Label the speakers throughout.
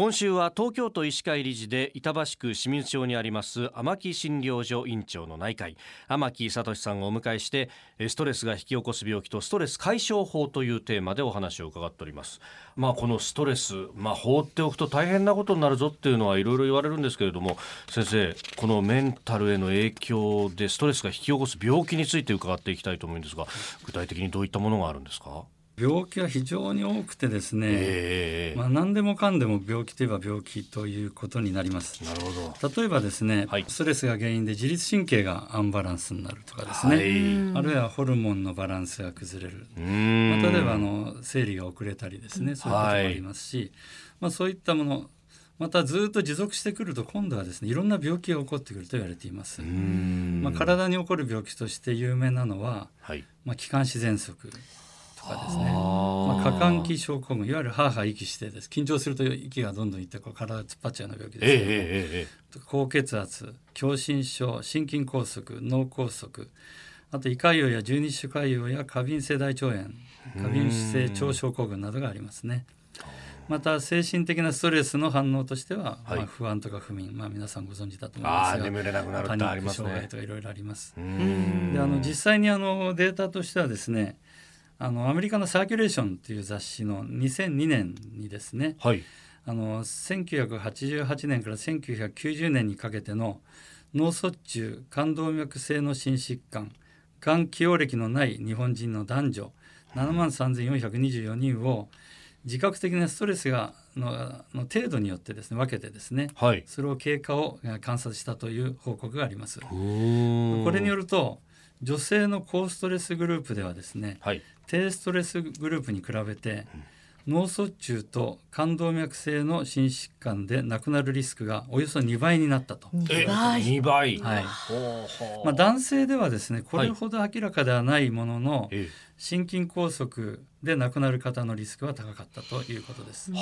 Speaker 1: 今週は東京都医師会理事で板橋区清水町にあります天木診療所院長の内科医天木聡さんをお迎えしてストレスが引き起こす病気とストレス解消法というテーマでお話を伺っております。まあこのストレスまあ放っておくと大変なことになるぞっていうのはいろいろ言われるんですけれども先生このメンタルへの影響でストレスが引き起こす病気について伺っていきたいと思うんですが具体的にどういったものがあるんですか？
Speaker 2: 病気は非常に多くてですね、えー、まあ、何でもかんでも病気といえば病気ということになります。
Speaker 1: なるほ
Speaker 2: ど。例えばですね、はい、ストレスが原因で自律神経がアンバランスになるとかですね、はい、あるいはホルモンのバランスが崩れる、まあ、例えばあの生理が遅れたりですねそういうこともありますし、はい、まあ、そういったものまたずっと持続してくると今度はですねいろんな病気が起こってくると言われています。まあ、体に起こる病気として有名なのは、はい、まあ、気管支喘息とかですね、まあ、過換気症候群いわゆるハーハー息してです。緊張すると息がどんどんいってこう体が突っ張っちゃうような病気ですけども、えー、高血圧狭心症心筋梗塞脳梗塞あと胃潰瘍や十二指潰瘍や過敏性大腸炎過敏性腸症候群などがありますね。また精神的なストレスの反応としては、はい、まあ、不安とか不眠、まあ、皆さんご存知だと思いますが
Speaker 1: 眠れなくなるってあります
Speaker 2: ね。とかいろいろあります。であの実際にあのデータとしてはですねあのアメリカのサーキュレーションという雑誌の2002年にですね、はい、あの1988年から1990年にかけての脳卒中冠動脈性の心疾患がん起用歴のない日本人の男女7万3424人を自覚的なストレスがのの程度によってですね分けてですね、はい、それを経過を観察したという報告があります。これによると女性の高ストレスグループではですね、はい、低ストレスグループに比べて、脳卒中と冠動脈性の心疾患で亡くなるリスクがおよそ2倍になったと。
Speaker 1: 2倍 ,2 倍、はい。
Speaker 2: まあ、男性ではですねこれほど明らかではないものの、はい、心筋梗塞で亡くなる方のリスクは高かったということです。つま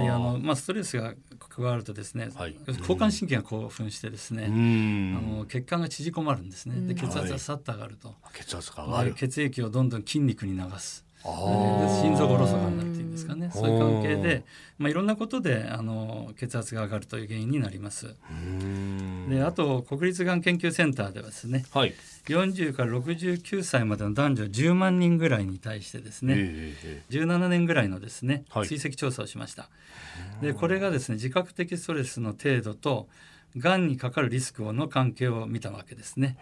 Speaker 2: りあの、まあ、ストレスが加わるとですね、はい、交感神経が興奮してですね、あの血管が縮こまるんですね。で血圧がさっと上がると、
Speaker 1: 血圧が上がる。
Speaker 2: 血液をどんどん筋肉に流す。心臓がおろそかになるっていうんですかね。そういう関係で、まあ、いろんなことであの血圧が上がるという原因になります。であと国立がん研究センターではですね、はい、40から69歳までの男女10万人ぐらいに対してですね、えー、17年ぐらいのですね、はい、追跡調査をしました。でこれがですね自覚的ストレスの程度とがんにかかるリスクの関係を見たわけですね。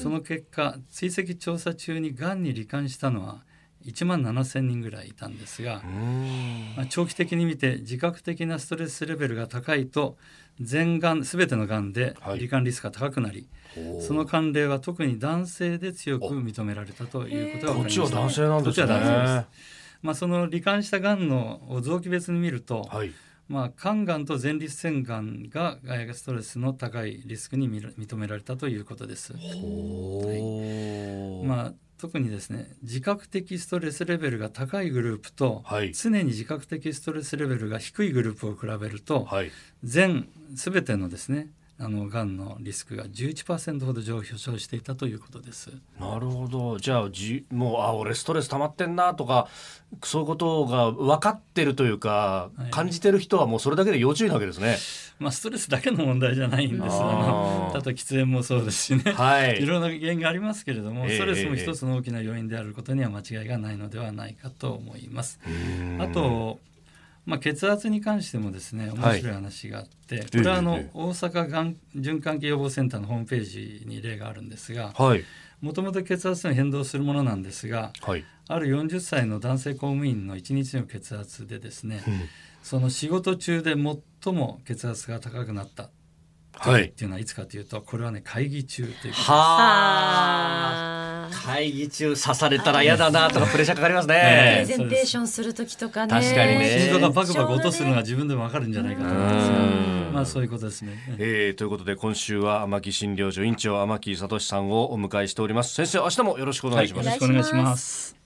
Speaker 2: その結果追跡調査中にがんに罹患したのは1万7,000人ぐらいいたんですが、まあ、長期的に見て自覚的なストレスレベルが高いと全がん全てのがんで罹患リスクが高くなり、はい、その関連は特に男性で強く認められたということが分かりました、
Speaker 1: ね、こっちは男性なんですね。
Speaker 2: まあ、その罹患したがんの臓器別に見ると、はい、まあ、肝がんと前立腺がんがストレスの高いリスクに認められたということです。はい、まあ特にですね自覚的ストレスレベルが高いグループと、はい、常に自覚的ストレスレベルが低いグループを比べると、はい、全全てのですねあのがんのリスクが11%ほど上昇していたということです。
Speaker 1: なるほど。じゃあじもうあ俺ストレス溜まってんなとかそういうことが分かってるというか、はい、感じてる人はもうそれだけで要注意なわけですね。
Speaker 2: まあストレスだけの問題じゃないんです。あの例え喫煙もそうですしね。はい。いろんな原因がありますけれども、ストレスも一つの大きな要因であることには間違いがないのではないかと思います。あと。まあ、血圧に関してもですね面白い話があって、はい、これはあの、大阪がん循環器予防センターのホームページに例があるんですがもともと血圧の変動するものなんですが、はい、ある40歳の男性公務員の1日の血圧でですね、うん、その仕事中で最も血圧が高くなったはい、っていうのはいつかというとこれはね会議中ということです。
Speaker 1: は会議中刺されたら嫌だなとかプレッシャーかかりますね。
Speaker 3: プレゼンテーションする時とかね。
Speaker 1: 確かにね。
Speaker 2: 心臓がバクバク落とすのが自分でもわかるんじゃないかと思いますが、まあそういうことですね。
Speaker 1: えー、ということで今週は天木診療所院長天木聡さんをお迎えしております。先生明日もよろしくお願いします。
Speaker 2: はい、よろしくお願いします。